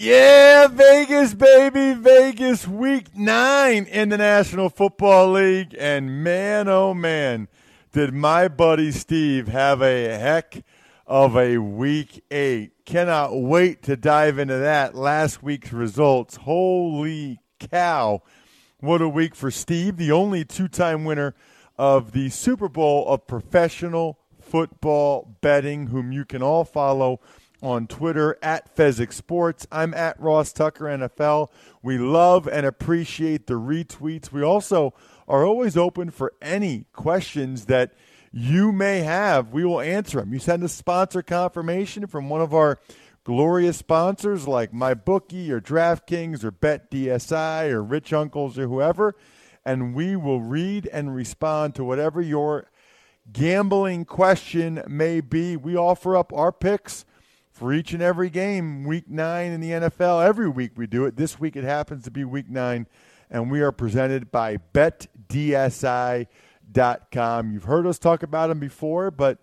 Yeah, Vegas, baby. Vegas week nine in the National Football League. And man, oh man, did my buddy Steve have a heck of a week eight. Cannot wait to dive into that last week's results. Holy cow. What a week for Steve, the only two time winner of the Super Bowl of professional football betting, whom you can all follow on Twitter at Fezzik Sports. I'm at Ross Tucker NFL. We love and appreciate the retweets. We also are always open for any questions that you may have. We will answer them. You send a sponsor confirmation from one of our glorious sponsors like MyBookie or DraftKings or BetDSI or Rich Uncles or whoever, and we will read and respond to whatever your gambling question may be. We offer up our picks for each and every game, week nine in the NFL. Every week we do it. This week it happens to be week nine, and we are presented by BetDSI.com. You've heard us talk about them before, but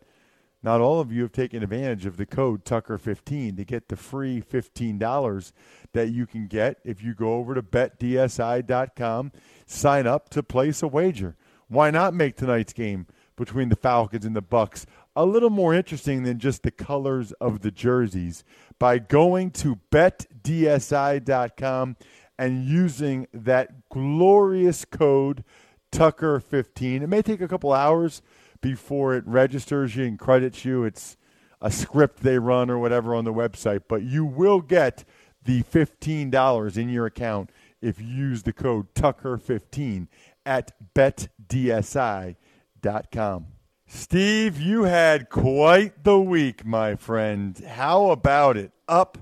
not all of you have taken advantage of the code Tucker15 to get the free $15 that you can get if you go over to betdsi.com, sign up to place a wager. Why not make tonight's game between the Falcons and the Bucs a little more interesting than just the colors of the jerseys by going to betdsi.com and using that glorious code Tucker15. It may take a couple hours before it registers you and credits you. It's a script they run or whatever on the website, but you will get the $15 in your account if you use the code Tucker15 at betdsi.com. Steve, you had quite the week, my friend. How about it? Up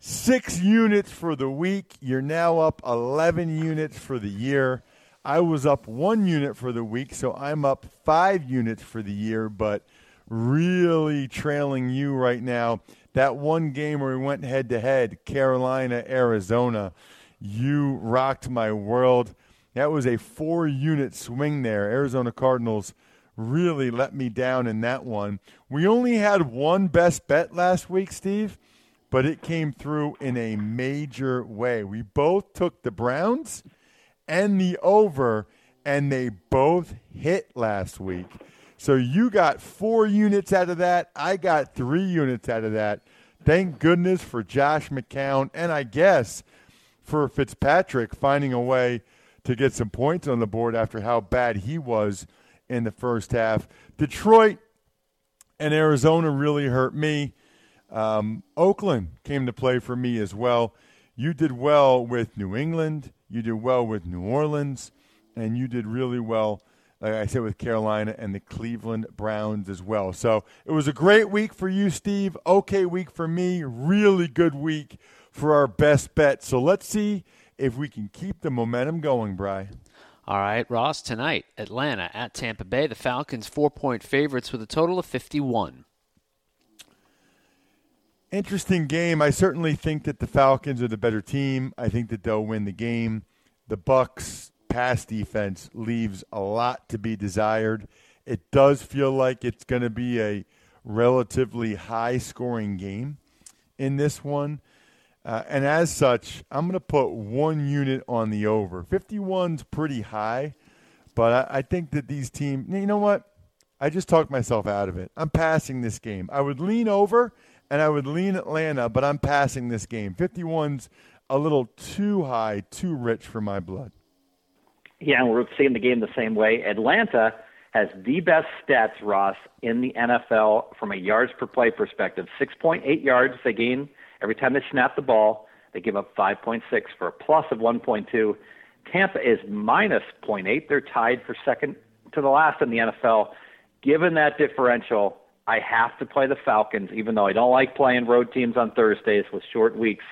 six units for the week. You're now up 11 units for the year. I was up one unit for the week, so I'm up five units for the year, but really trailing you right now. That one game where we went head to head, Carolina, Arizona, you rocked my world. That was a four unit swing there. Arizona Cardinals really let me down in that one. We only had one best bet last week, Steve, but it came through in a major way. We both took the Browns and the over, and they both hit last week. So you got four units out of that. I got three units out of that. Thank goodness for Josh McCown, and I guess for Fitzpatrick finding a way to get some points on the board after how bad he was in the first half. Detroit and Arizona really hurt me. Um, Oakland came to play for me as well. You did well with New England. You did well with New Orleans, and you did really well, like I said, with Carolina and the Cleveland Browns as well. So it was a great week for you, Steve. Okay week for me. Really good week for our best bet. So let's see if we can keep the momentum going, Bry. All right, Ross, tonight, Atlanta at Tampa Bay. The Falcons four point favorites with a total of 51. Interesting game. I certainly think that the Falcons are the better team. I think that they'll win the game. The Bucs pass defense leaves a lot to be desired. It does feel like it's going to be a relatively high scoring game in this one. Uh, and as such, I'm going to put one unit on the over. 51's pretty high, but I, I think that these teams, you know what? I just talked myself out of it. I'm passing this game. I would lean over and I would lean Atlanta, but I'm passing this game. 51's a little too high, too rich for my blood. Yeah, and we're seeing the game the same way. Atlanta has the best stats, Ross, in the NFL from a yards per play perspective. 6.8 yards they gain every time they snap the ball. They give up 5.6 for a plus of 1.2. Tampa is minus 0.8. They're tied for second to the last in the NFL. Given that differential, I have to play the Falcons, even though I don't like playing road teams on Thursdays with short weeks.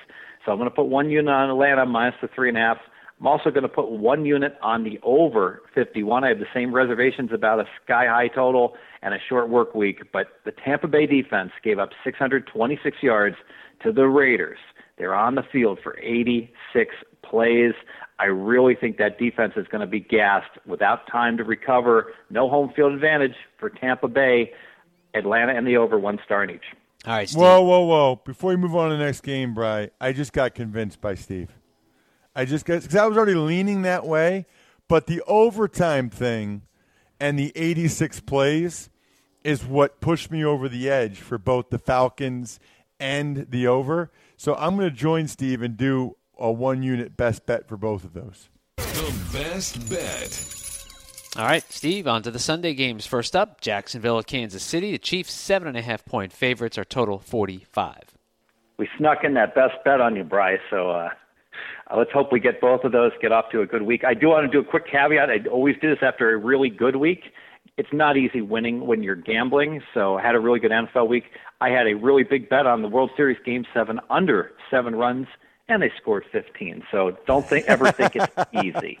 So I'm going to put one unit on Atlanta minus the three and a half. I'm also going to put one unit on the over 51. I have the same reservations about a sky high total and a short work week, but the Tampa Bay defense gave up 626 yards to the Raiders. They're on the field for 86 plays. I really think that defense is going to be gassed without time to recover. No home field advantage for Tampa Bay. Atlanta and the over, one star in each. All right, Steve. Whoa, whoa, whoa! Before we move on to the next game, Bry, I just got convinced by Steve. I just got because I was already leaning that way, but the overtime thing and the 86 plays is what pushed me over the edge for both the Falcons and the over. So I'm going to join Steve and do a one unit best bet for both of those. The best bet. All right, Steve, on to the Sunday games. First up, Jacksonville at Kansas City. The Chiefs, seven and a half point favorites, are total 45. We snuck in that best bet on you, Bryce. So uh, let's hope we get both of those, get off to a good week. I do want to do a quick caveat. I always do this after a really good week. It's not easy winning when you're gambling. So I had a really good NFL week. I had a really big bet on the World Series Game Seven under seven runs, and they scored 15. So don't think ever think it's easy.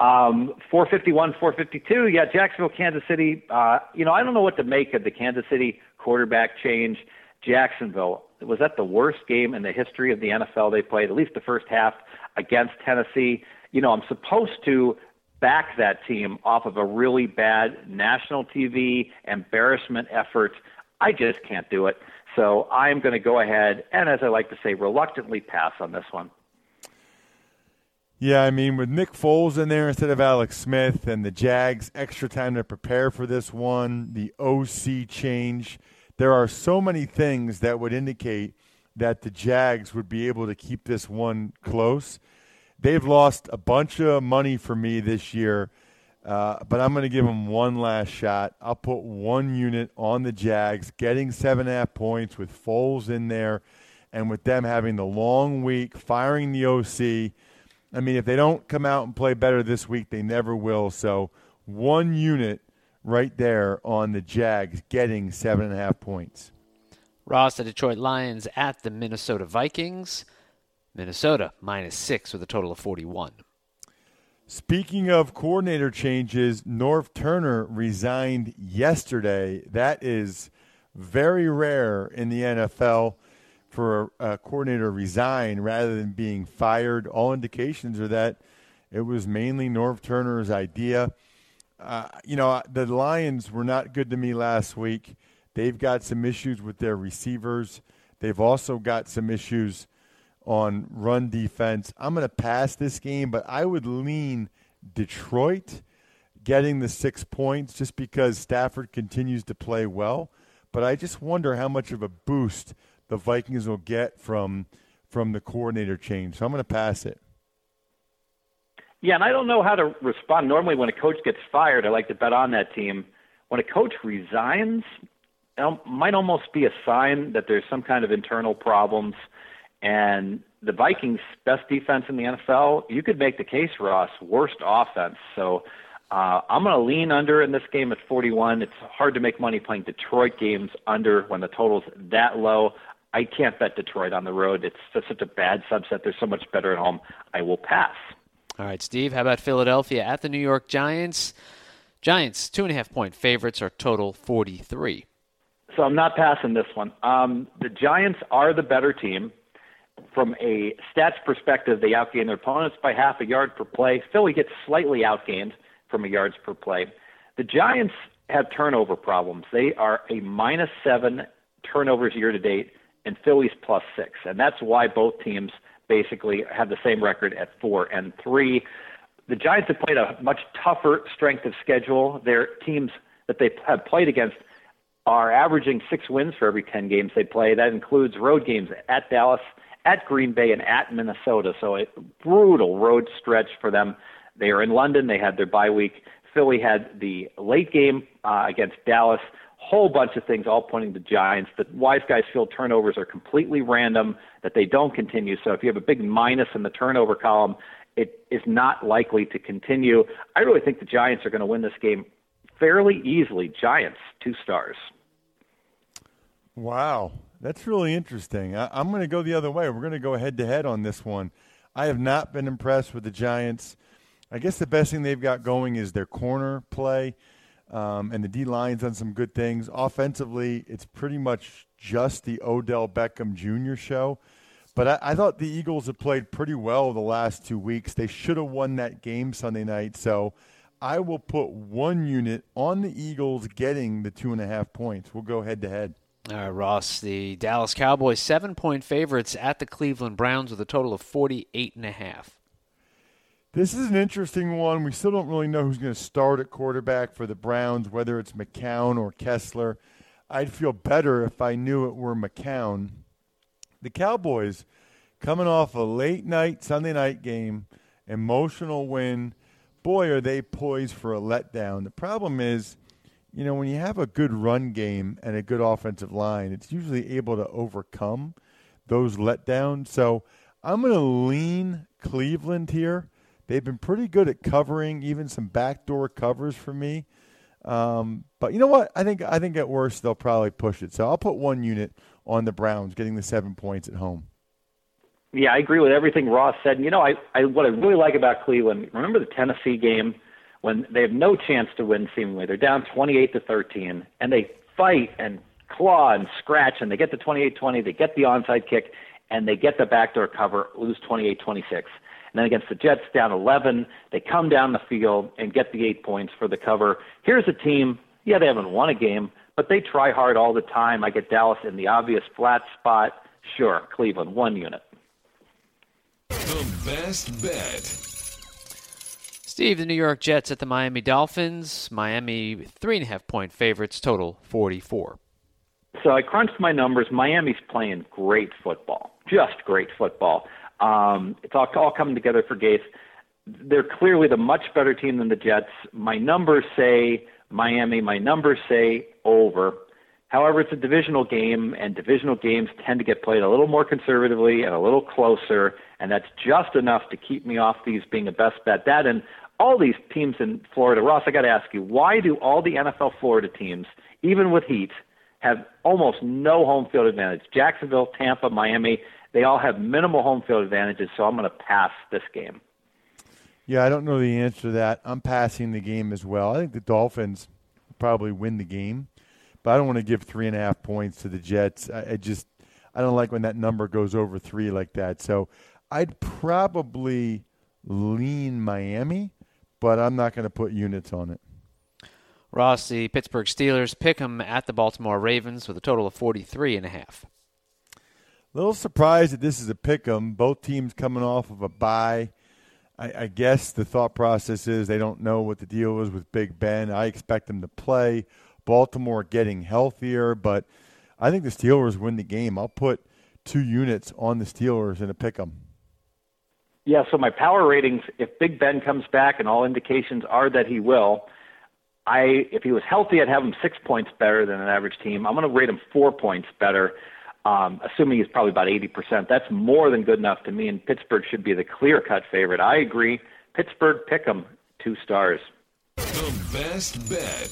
Um, 451, 452. Yeah, Jacksonville, Kansas City. Uh, you know, I don't know what to make of the Kansas City quarterback change. Jacksonville was that the worst game in the history of the NFL they played, at least the first half against Tennessee. You know, I'm supposed to back that team off of a really bad national TV embarrassment effort. I just can't do it. So I'm going to go ahead and, as I like to say, reluctantly pass on this one. Yeah, I mean, with Nick Foles in there instead of Alex Smith and the Jags extra time to prepare for this one, the OC change, there are so many things that would indicate that the Jags would be able to keep this one close. They've lost a bunch of money for me this year, uh, but I'm going to give them one last shot. I'll put one unit on the Jags, getting seven and a half points with Foles in there, and with them having the long week, firing the OC I mean, if they don't come out and play better this week, they never will. So one unit right there on the Jags getting seven and a half points. Ross, the Detroit Lions at the Minnesota Vikings. Minnesota minus six with a total of 41. Speaking of coordinator changes, Norv Turner resigned yesterday. That is very rare in the NFL for a, coordinator resign rather than being fired. All indications are that it was mainly Norv Turner's idea. Uh, you know, the Lions were not good to me last week. They've got some issues with their receivers. They've also got some issues on run defense. I'm going to pass this game, but I would lean Detroit getting the six points just because Stafford continues to play well. But I just wonder how much of a boost the Vikings will get from from the coordinator change. So I'm going to pass it. Yeah, and I don't know how to respond. Normally, when a coach gets fired, I like to bet on that team. When a coach resigns, it might almost be a sign that there's some kind of internal problems. And the Vikings' best defense in the NFL, you could make the case, Ross, worst offense. So uh, I'm going to lean under in this game at 41. It's hard to make money playing Detroit games under when the total's that low. I can't bet Detroit on the road. It's just such a bad subset. They're so much better at home. I will pass. All right, Steve. How about Philadelphia at the New York Giants? Giants two and a half point favorites are total forty three. So I'm not passing this one. Um, the Giants are the better team. from a stats perspective, they outgain their opponents by half a yard per play. Philly gets slightly outgained from a yards per play. The Giants have turnover problems. They are a minus seven turnovers year to date, and Philly's plus six. And that's why both teams basically have the same record at four and three. The Giants have played a much tougher strength of schedule. Their teams that they have played against are averaging six wins for every 10 games they play. That includes road games at Dallas, at Green Bay, and at Minnesota. So a brutal road stretch for them. They are in London. They had their bye week. Philly had the late game uh, against Dallas. Whole bunch of things all pointing to Giants. The wise guys feel turnovers are completely random, that they don't continue. So if you have a big minus in the turnover column, it is not likely to continue. I really think the Giants are going to win this game fairly easily. Giants, two stars. Wow, that's really interesting. I, am going to go the other way. We're going to go head to head on this one. I have not been impressed with the Giants. I guess the best thing they've got going is their corner play, um, and the D line's done some good things. Offensively, it's pretty much just the Odell Beckham Jr. show. But I, I thought the Eagles have played pretty well the last two weeks. They should have won that game Sunday night. So I will put one unit on the Eagles getting the two and a half points. We'll go head to head. All right, Ross. The Dallas Cowboys seven point favorites at the Cleveland Browns with a total of forty eight and a half. This is an interesting one. We still don't really know who's going to start at quarterback for the Browns, whether it's McCown or Kessler. I'd feel better if I knew it were McCown. The Cowboys coming off a late night Sunday night game, emotional win. Boy, are they poised for a letdown. The problem is you know, when you have a good run game and a good offensive line, it's usually able to overcome those letdowns. So I'm going to lean Cleveland here. They've been pretty good at covering, even some backdoor covers for me. Um, but you know what? I think I think at worst they'll probably push it. So I'll put one unit on the Browns, getting the seven points at home. Yeah, I agree with everything Ross said. And you know, I, I what I really like about Cleveland. Remember the Tennessee game when they have no chance to win seemingly. They're down 28 to 13 and they fight and claw and scratch and they get the 28-20, they get the onside kick and they get the backdoor cover, lose 28-26. And then against the Jets down 11, they come down the field and get the 8 points for the cover. Here's a team, yeah, they haven't won a game, but they try hard all the time. I get Dallas in the obvious flat spot. Sure, Cleveland one unit. The best bet. Steve, the New York Jets at the Miami Dolphins. Miami three and a half point favorites, total 44. So I crunched my numbers. Miami's playing great football, just great football. Um, it's all, all coming together for Gase. They're clearly the much better team than the Jets. My numbers say Miami. My numbers say over. However, it's a divisional game, and divisional games tend to get played a little more conservatively and a little closer, and that's just enough to keep me off these being a best bet. That and all these teams in Florida, Ross, I got to ask you, why do all the NFL Florida teams, even with heat, have almost no home field advantage? Jacksonville, Tampa, Miami, they all have minimal home field advantages, so I'm going to pass this game. Yeah, I don't know the answer to that. I'm passing the game as well. I think the Dolphins probably win the game, but I don't want to give three and a half points to the Jets. I, I just I don't like when that number goes over three like that. So I'd probably lean Miami, but I'm not going to put units on it. Ross, the Pittsburgh Steelers pick them at the Baltimore Ravens with a total of 43 and a half. Little surprised that this is a pick 'em. Both teams coming off of a bye. I, I, guess the thought process is they don't know what the deal is with Big Ben. I expect them to play. Baltimore getting healthier, but I think the Steelers win the game. I'll put two units on the Steelers in a pick 'em. Yeah, so my power ratings, if Big Ben comes back, and all indications are that he will, I if he was healthy, I'd have him six points better than an average team. I'm going to rate him four points better, um, assuming he's probably about 80%. That's more than good enough to me, and Pittsburgh should be the clear-cut favorite. I agree. Pittsburgh, pick 'em, two stars. The best bet.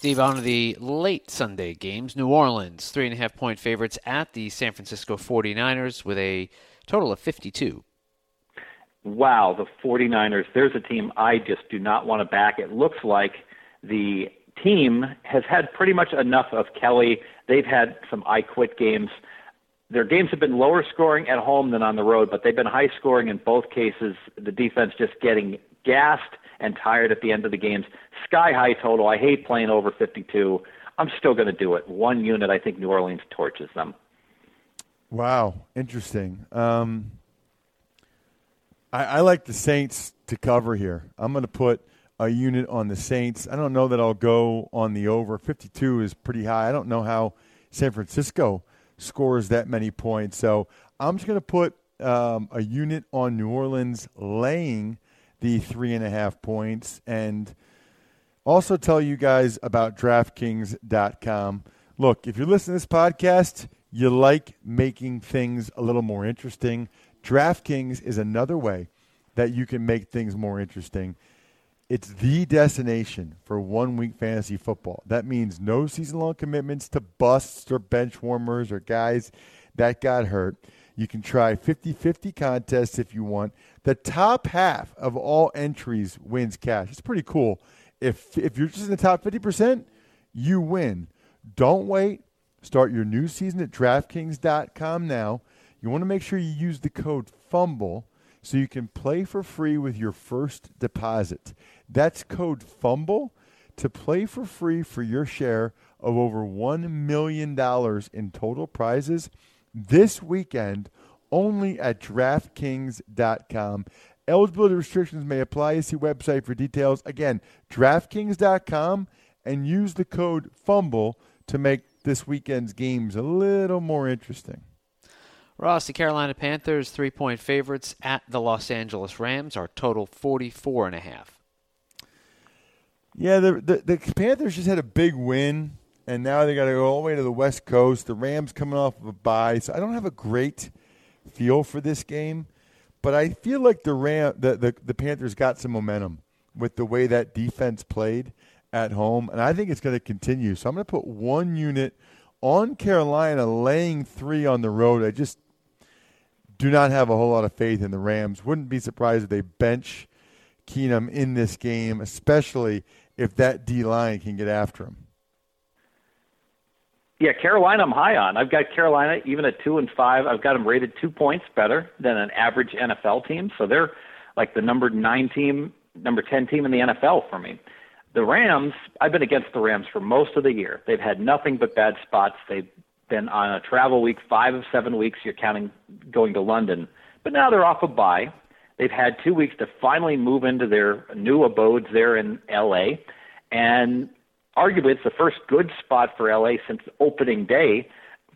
Steve, on to the late Sunday games. New Orleans, three and a half point favorites at the San Francisco 49ers with a total of 52 wow, the 49ers, there's a team I just do not want to back. It looks like the team has had pretty much enough of Kelly. They've had some I quit games. their games have been lower scoring at home than on the road, but they've been high scoring in both cases. The defense just getting gassed and tired at the end of the games. Sky high total. I hate playing over 52. I'm still going to do it. One unit, I think New Orleans torches them. Wow, interesting. Um, I, I like the Saints to cover here. I'm going to put a unit on the Saints. I don't know that I'll go on the over. 52 is pretty high. I don't know how San Francisco scores that many points. So I'm just going to put um, a unit on New Orleans laying the three and a half points and also tell you guys about DraftKings.com. Look, if you're listening to this podcast, you like making things a little more interesting. DraftKings is another way that you can make things more interesting. It's the destination for one week fantasy football. That means no season long commitments to busts or bench warmers or guys that got hurt. You can try 50 50 contests if you want. The top half of all entries wins cash. It's pretty cool. If, if you're just in the top 50%, you win. Don't wait. Start your new season at DraftKings.com now. You want to make sure you use the code FUMBLE so you can play for free with your first deposit. That's code FUMBLE to play for free for your share of over $1 million in total prizes this weekend only at DraftKings.com. Eligibility restrictions may apply. See website for details. Again, DraftKings.com and use the code FUMBLE to make this weekend's games a little more interesting. Ross, the Carolina Panthers, three point favorites at the Los Angeles Rams, are total 44 and a half. Yeah, the, the, the Panthers just had a big win, and now they got to go all the way to the West Coast. The Rams coming off of a bye, so I don't have a great feel for this game, but I feel like the Ram the, the, the Panthers got some momentum with the way that defense played at home, and I think it's going to continue. So I'm going to put one unit on Carolina, laying three on the road. I just do not have a whole lot of faith in the Rams. Wouldn't be surprised if they bench Keenum in this game, especially if that D line can get after him. Yeah, Carolina, I'm high on. I've got Carolina even at two and five. I've got them rated two points better than an average NFL team, so they're like the number nine team, number ten team in the NFL for me. The Rams, I've been against the Rams for most of the year. They've had nothing but bad spots. They've been on a travel week, five of seven weeks. You're counting going to London, but now they're off a bye. They've had two weeks to finally move into their new abodes there in LA, and arguably it's the first good spot for LA since opening day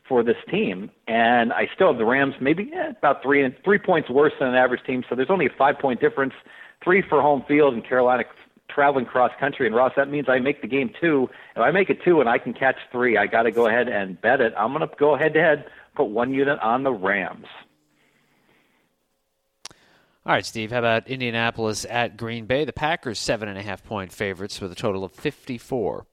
for this team. And I still have the Rams maybe eh, about three three points worse than an average team. So there's only a five point difference, three for home field, and Carolina traveling cross country. And Ross, that means I make the game two. If I make it two and I can catch three, I got to go ahead and bet it. I'm going to go head to head, put one unit on the Rams. All right, Steve. How about Indianapolis at Green Bay? The Packers seven and a half point favorites with a total of fifty-four.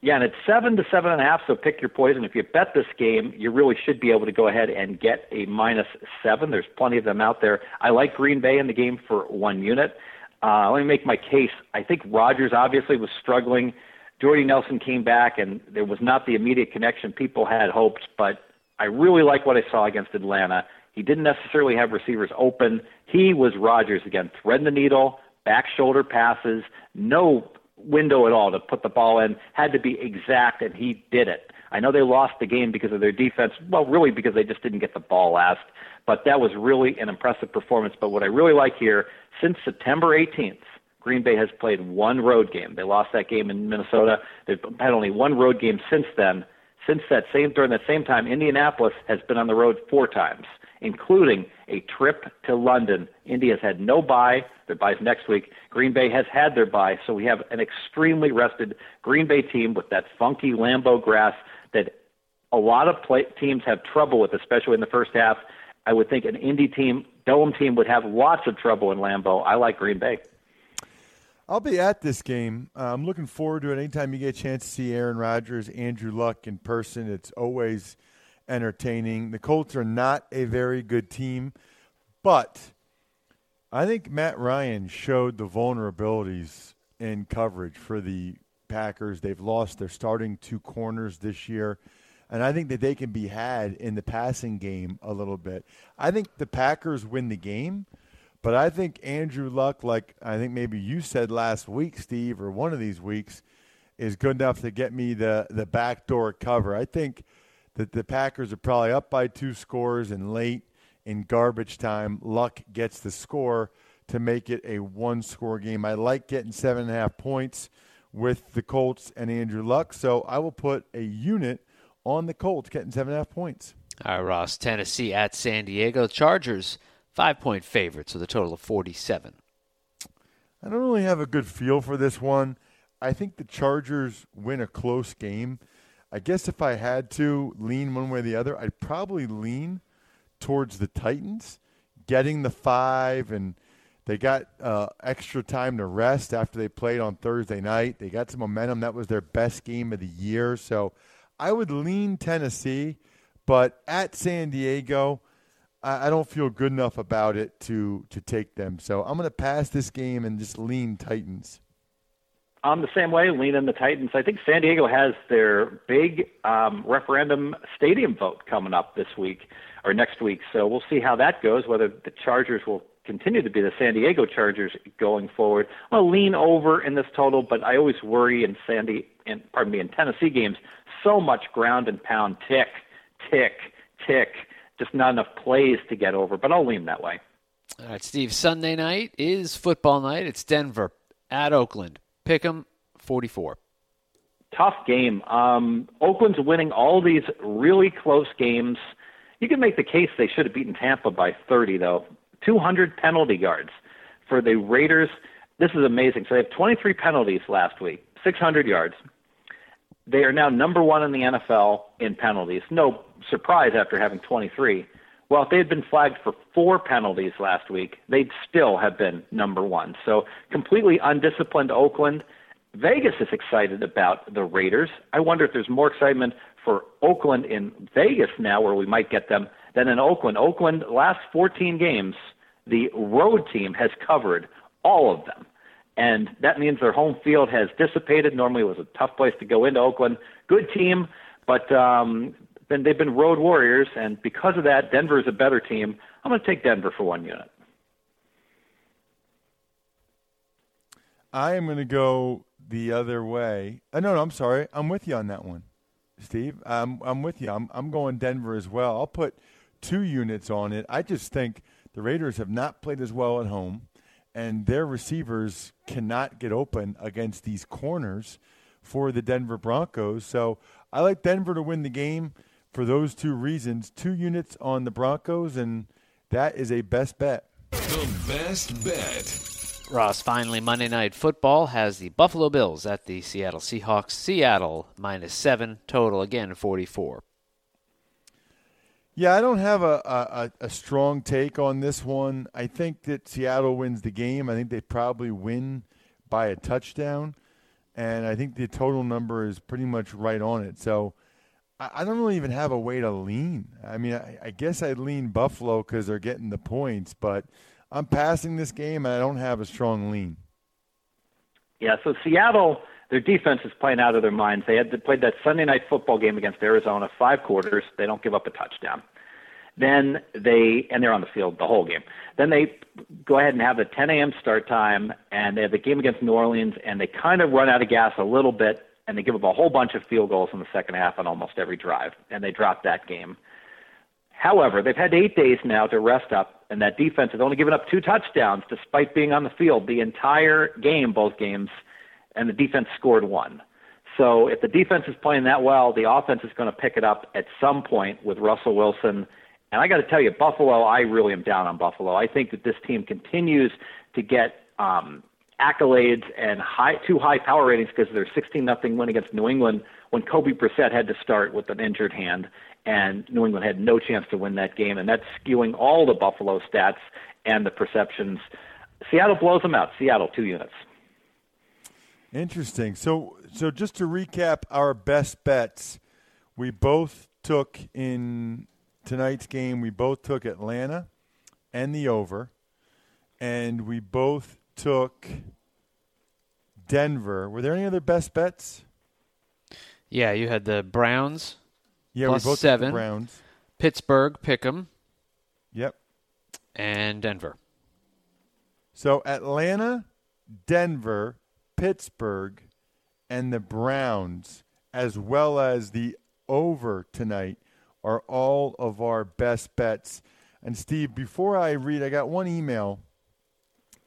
Yeah, and it's seven to seven and a half. So pick your poison. If you bet this game, you really should be able to go ahead and get a minus seven. There's plenty of them out there. I like Green Bay in the game for one unit. Uh, let me make my case. I think Rodgers obviously was struggling. Jordy Nelson came back, and there was not the immediate connection people had hoped. But I really like what I saw against Atlanta. He didn't necessarily have receivers open. He was Rodgers again, threading the needle, back shoulder passes, no window at all to put the ball in. Had to be exact, and he did it. I know they lost the game because of their defense. Well, really because they just didn't get the ball last. But that was really an impressive performance. But what I really like here, since September 18th, Green Bay has played one road game. They lost that game in Minnesota. They've had only one road game since then. Since that same during that same time, Indianapolis has been on the road four times including a trip to London. Indy has had no bye. Their bye's next week. Green Bay has had their bye, so we have an extremely rested Green Bay team with that funky Lambeau grass that a lot of play- teams have trouble with, especially in the first half. I would think an Indy team, dome team, would have lots of trouble in Lambeau. I like Green Bay. I'll be at this game. Uh, I'm looking forward to it. Anytime you get a chance to see Aaron Rodgers, Andrew Luck in person, it's always – entertaining. The Colts are not a very good team, but I think Matt Ryan showed the vulnerabilities in coverage for the Packers. They've lost their starting two corners this year. And I think that they can be had in the passing game a little bit. I think the Packers win the game, but I think Andrew Luck, like I think maybe you said last week, Steve, or one of these weeks, is good enough to get me the the backdoor cover. I think that the Packers are probably up by two scores and late in garbage time. Luck gets the score to make it a one score game. I like getting seven and a half points with the Colts and Andrew Luck, so I will put a unit on the Colts getting seven and a half points. All right, Ross. Tennessee at San Diego. Chargers, five point favorites with a total of 47. I don't really have a good feel for this one. I think the Chargers win a close game. I guess if I had to lean one way or the other, I'd probably lean towards the Titans getting the five, and they got uh, extra time to rest after they played on Thursday night. They got some momentum. That was their best game of the year. So I would lean Tennessee, but at San Diego, I, I don't feel good enough about it to to take them. So I'm going to pass this game and just lean Titans. I'm the same way, lean in the Titans. I think San Diego has their big um, referendum stadium vote coming up this week or next week. So we'll see how that goes, whether the Chargers will continue to be the San Diego Chargers going forward. I'm to lean over in this total, but I always worry in Sandy, and pardon me, in Tennessee games, so much ground and pound, tick, tick, tick, just not enough plays to get over, but I'll lean that way. All right, Steve, Sunday night is football night. It's Denver at Oakland. Pick 'em 44. Tough game. Um, Oakland's winning all these really close games. You can make the case they should have beaten Tampa by 30, though. 200 penalty yards for the Raiders. This is amazing. So they have 23 penalties last week, 600 yards. They are now number one in the NFL in penalties. No surprise after having 23. Well, if they had been flagged for four penalties last week, they'd still have been number one. So completely undisciplined Oakland. Vegas is excited about the Raiders. I wonder if there's more excitement for Oakland in Vegas now, where we might get them, than in Oakland. Oakland, last 14 games, the road team has covered all of them. And that means their home field has dissipated. Normally, it was a tough place to go into Oakland. Good team, but um, then they've been road warriors, and because of that, Denver is a better team. I'm going to take Denver for one unit. I am going to go the other way. Uh, no, no, I'm sorry. I'm with you on that one, Steve. I'm I'm with you. I'm I'm going Denver as well. I'll put two units on it. I just think the Raiders have not played as well at home, and their receivers cannot get open against these corners for the Denver Broncos. So I like Denver to win the game for those two reasons. Two units on the Broncos, and that is a best bet. The best bet. Ross, finally, Monday Night Football has the Buffalo Bills at the Seattle Seahawks. Seattle minus seven, total again 44. Yeah, I don't have a, a, a strong take on this one. I think that Seattle wins the game. I think they probably win by a touchdown, and I think the total number is pretty much right on it. So I, I don't really even have a way to lean. I mean, I, I guess I'd lean Buffalo because they're getting the points, but I'm passing this game, and I don't have a strong lean. Yeah, so Seattle, their defense is playing out of their minds. They had to played that Sunday night football game against Arizona, five quarters. They don't give up a touchdown. Then they, and they're on the field the whole game. Then they go ahead and have the 10 a.m. start time, and they have the game against New Orleans, and they kind of run out of gas a little bit, and they give up a whole bunch of field goals in the second half on almost every drive, and they drop that game. However, they've had eight days now to rest up, and that defense has only given up two touchdowns despite being on the field the entire game, both games, and the defense scored one. So if the defense is playing that well, the offense is going to pick it up at some point with Russell Wilson. And I got to tell you, Buffalo, I really am down on Buffalo. I think that this team continues to get um, accolades and high, too high power ratings because their 16 nothing win against New England when Kobe Brissett had to start with an injured hand and New England had no chance to win that game, and that's skewing all the Buffalo stats and the perceptions. Seattle blows them out. Seattle two units. Interesting. So, so just to recap our best bets, we both took in tonight's game. We both took Atlanta and the over, and we both took Denver. Were there any other best bets? Yeah, you had the Browns Yeah, Plus we both took seven. the Browns. Pittsburgh, Pick'em, Yep. and Denver. So Atlanta, Denver, Pittsburgh, and the Browns, as well as the over tonight, are all of our best bets. And Steve, before I read, I got one email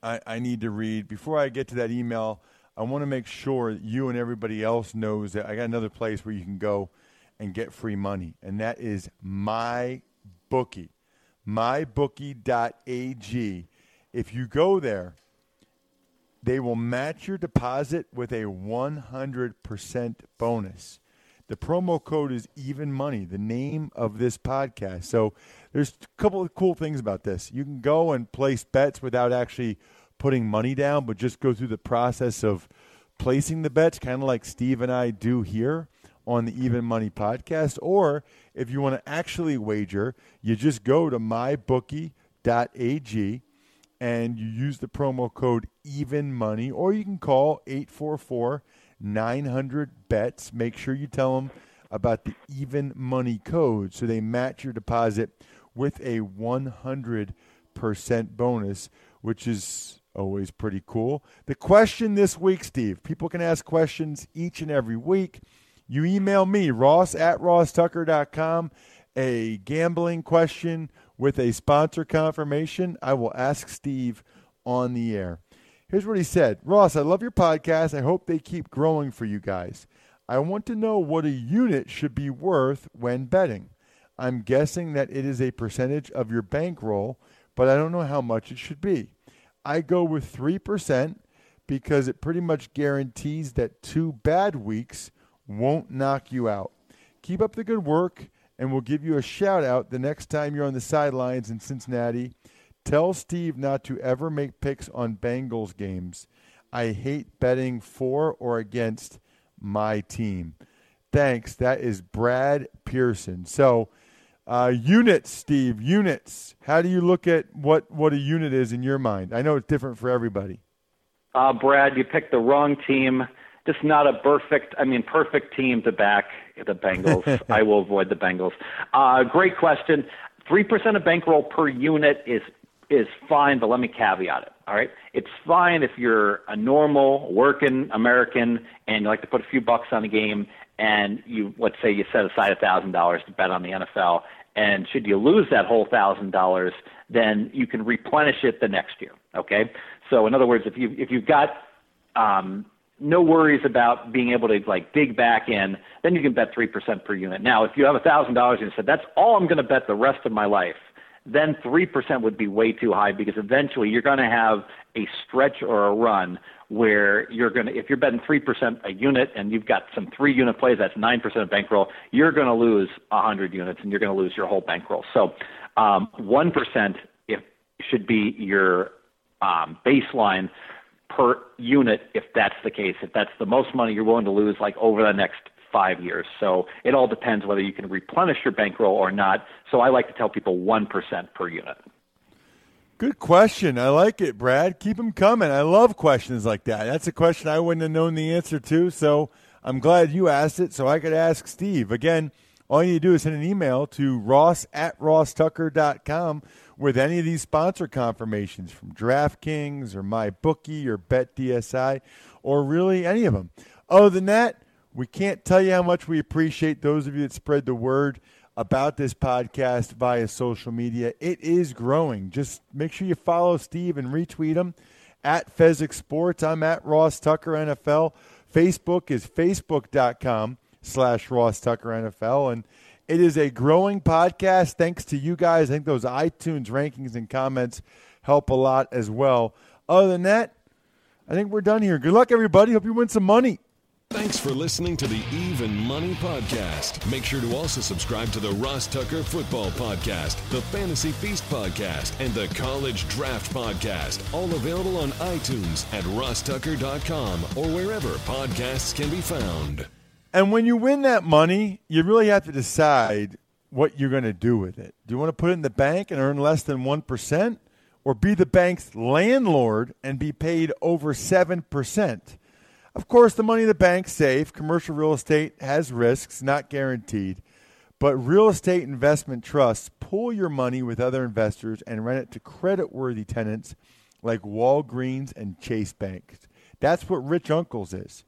I, I need to read. Before I get to that email, I want to make sure you and everybody else knows that I got another place where you can go and get free money, and that is my bookie, mybookie.ag. If you go there, they will match your deposit with a 100% bonus. The promo code is even money, the name of this podcast. So there's a couple of cool things about this. You can go and place bets without actually putting money down, but just go through the process of placing the bets, kind of like Steve and I do here on the Even Money podcast. Or if you want to actually wager, you just go to mybookie.ag and you use the promo code even money or you can call 844 900 bets. Make sure you tell them about the even money code so they match your deposit with a 100% bonus which is always pretty cool. The question this week steve people can ask questions each and every week. You email me ross at rosstucker.com a gambling question with a sponsor confirmation, I will ask Steve on the air. Here's what he said Ross, I love your podcast. I hope they keep growing for you guys. I want to know what a unit should be worth when betting. I'm guessing that it is a percentage of your bankroll, but I don't know how much it should be. I go with 3% because it pretty much guarantees that two bad weeks won't knock you out. Keep up the good work and we'll give you a shout out the next time you're on the sidelines in Cincinnati. Tell Steve not to ever make picks on Bengals games. I hate betting for or against my team. Thanks. That is Brad Pearson. So, uh, units, Steve, units. How do you look at what, what a unit is in your mind? I know it's different for everybody. Uh, Brad, you picked the wrong team. Just not a perfect, I mean, perfect team to back the Bengals. I will avoid the Bengals. Uh, great question. Three percent of bankroll per unit is is fine, but let me caveat it. All right, it's fine if you're a normal working American and you like to put a few bucks on a game, and you let's say you set aside a thousand dollars to bet on the NFL, and should you lose that whole thousand dollars, then you can replenish it the next year. Okay, so in other words, if you if you've got um, no worries about being able to like dig back in, then you can bet three percent per unit. Now, if you have a thousand dollars and you said that's all I'm going to bet the rest of my life, then three percent would be way too high because eventually you're going to have a stretch or a run where you're going to if you're betting three percent a unit and you've got some three unit plays that's nine percent of bankroll, you're going to lose a hundred units and you're going to lose your whole bankroll. So um, one percent if should be your um, baseline per unit if that's the case, if that's the most money you're willing to lose like over the next five years. So it all depends whether you can replenish your bankroll or not. So I like to tell people 1% per unit. Good question. I like it, Brad. Keep them coming. I love questions like that. That's a question I wouldn't have known the answer to. So I'm glad you asked it so I could ask Steve. Again, all you need to do is send an email to ross at rosstucker.com with any of these sponsor confirmations from DraftKings or MyBookie or BetDSI or really any of them. Other than that, we can't tell you how much we appreciate those of you that spread the word about this podcast via social media. It is growing. Just make sure you follow Steve and retweet him at Fezzik Sports. I'm at Ross Tucker NFL. Facebook is facebook.com slash Ross Tucker NFL. And it is a growing podcast thanks to you guys. I think those iTunes rankings and comments help a lot as well. Other than that, I think we're done here. Good luck, everybody. Hope you win some money. Thanks for listening to the Even Money Podcast. Make sure to also subscribe to the Ross Tucker Football Podcast, the Fantasy Feast Podcast, and the College Draft Podcast. All available on iTunes at rosstucker.com or wherever podcasts can be found. And when you win that money, you really have to decide what you're going to do with it. Do you want to put it in the bank and earn less than 1%? Or be the bank's landlord and be paid over 7%? Of course, the money in the bank's safe. Commercial real estate has risks, not guaranteed. But real estate investment trusts pool your money with other investors and rent it to credit worthy tenants like Walgreens and Chase Bank. That's what Rich Uncles is.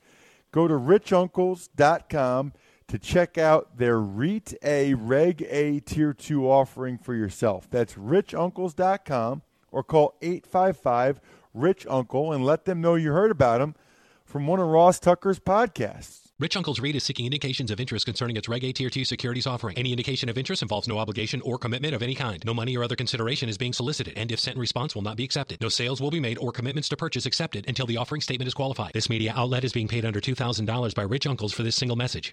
Go to richuncles.com to check out their REIT A Reg A Tier 2 offering for yourself. That's richuncles.com or call 855 Rich Uncle and let them know you heard about them from one of Ross Tucker's podcasts. Rich Uncle's REIT is seeking indications of interest concerning its Reg A Tier 2 securities offering. Any indication of interest involves no obligation or commitment of any kind. No money or other consideration is being solicited, and if sent in response will not be accepted. No sales will be made or commitments to purchase accepted until the offering statement is qualified. This media outlet is being paid under $2,000 by Rich Uncles for this single message.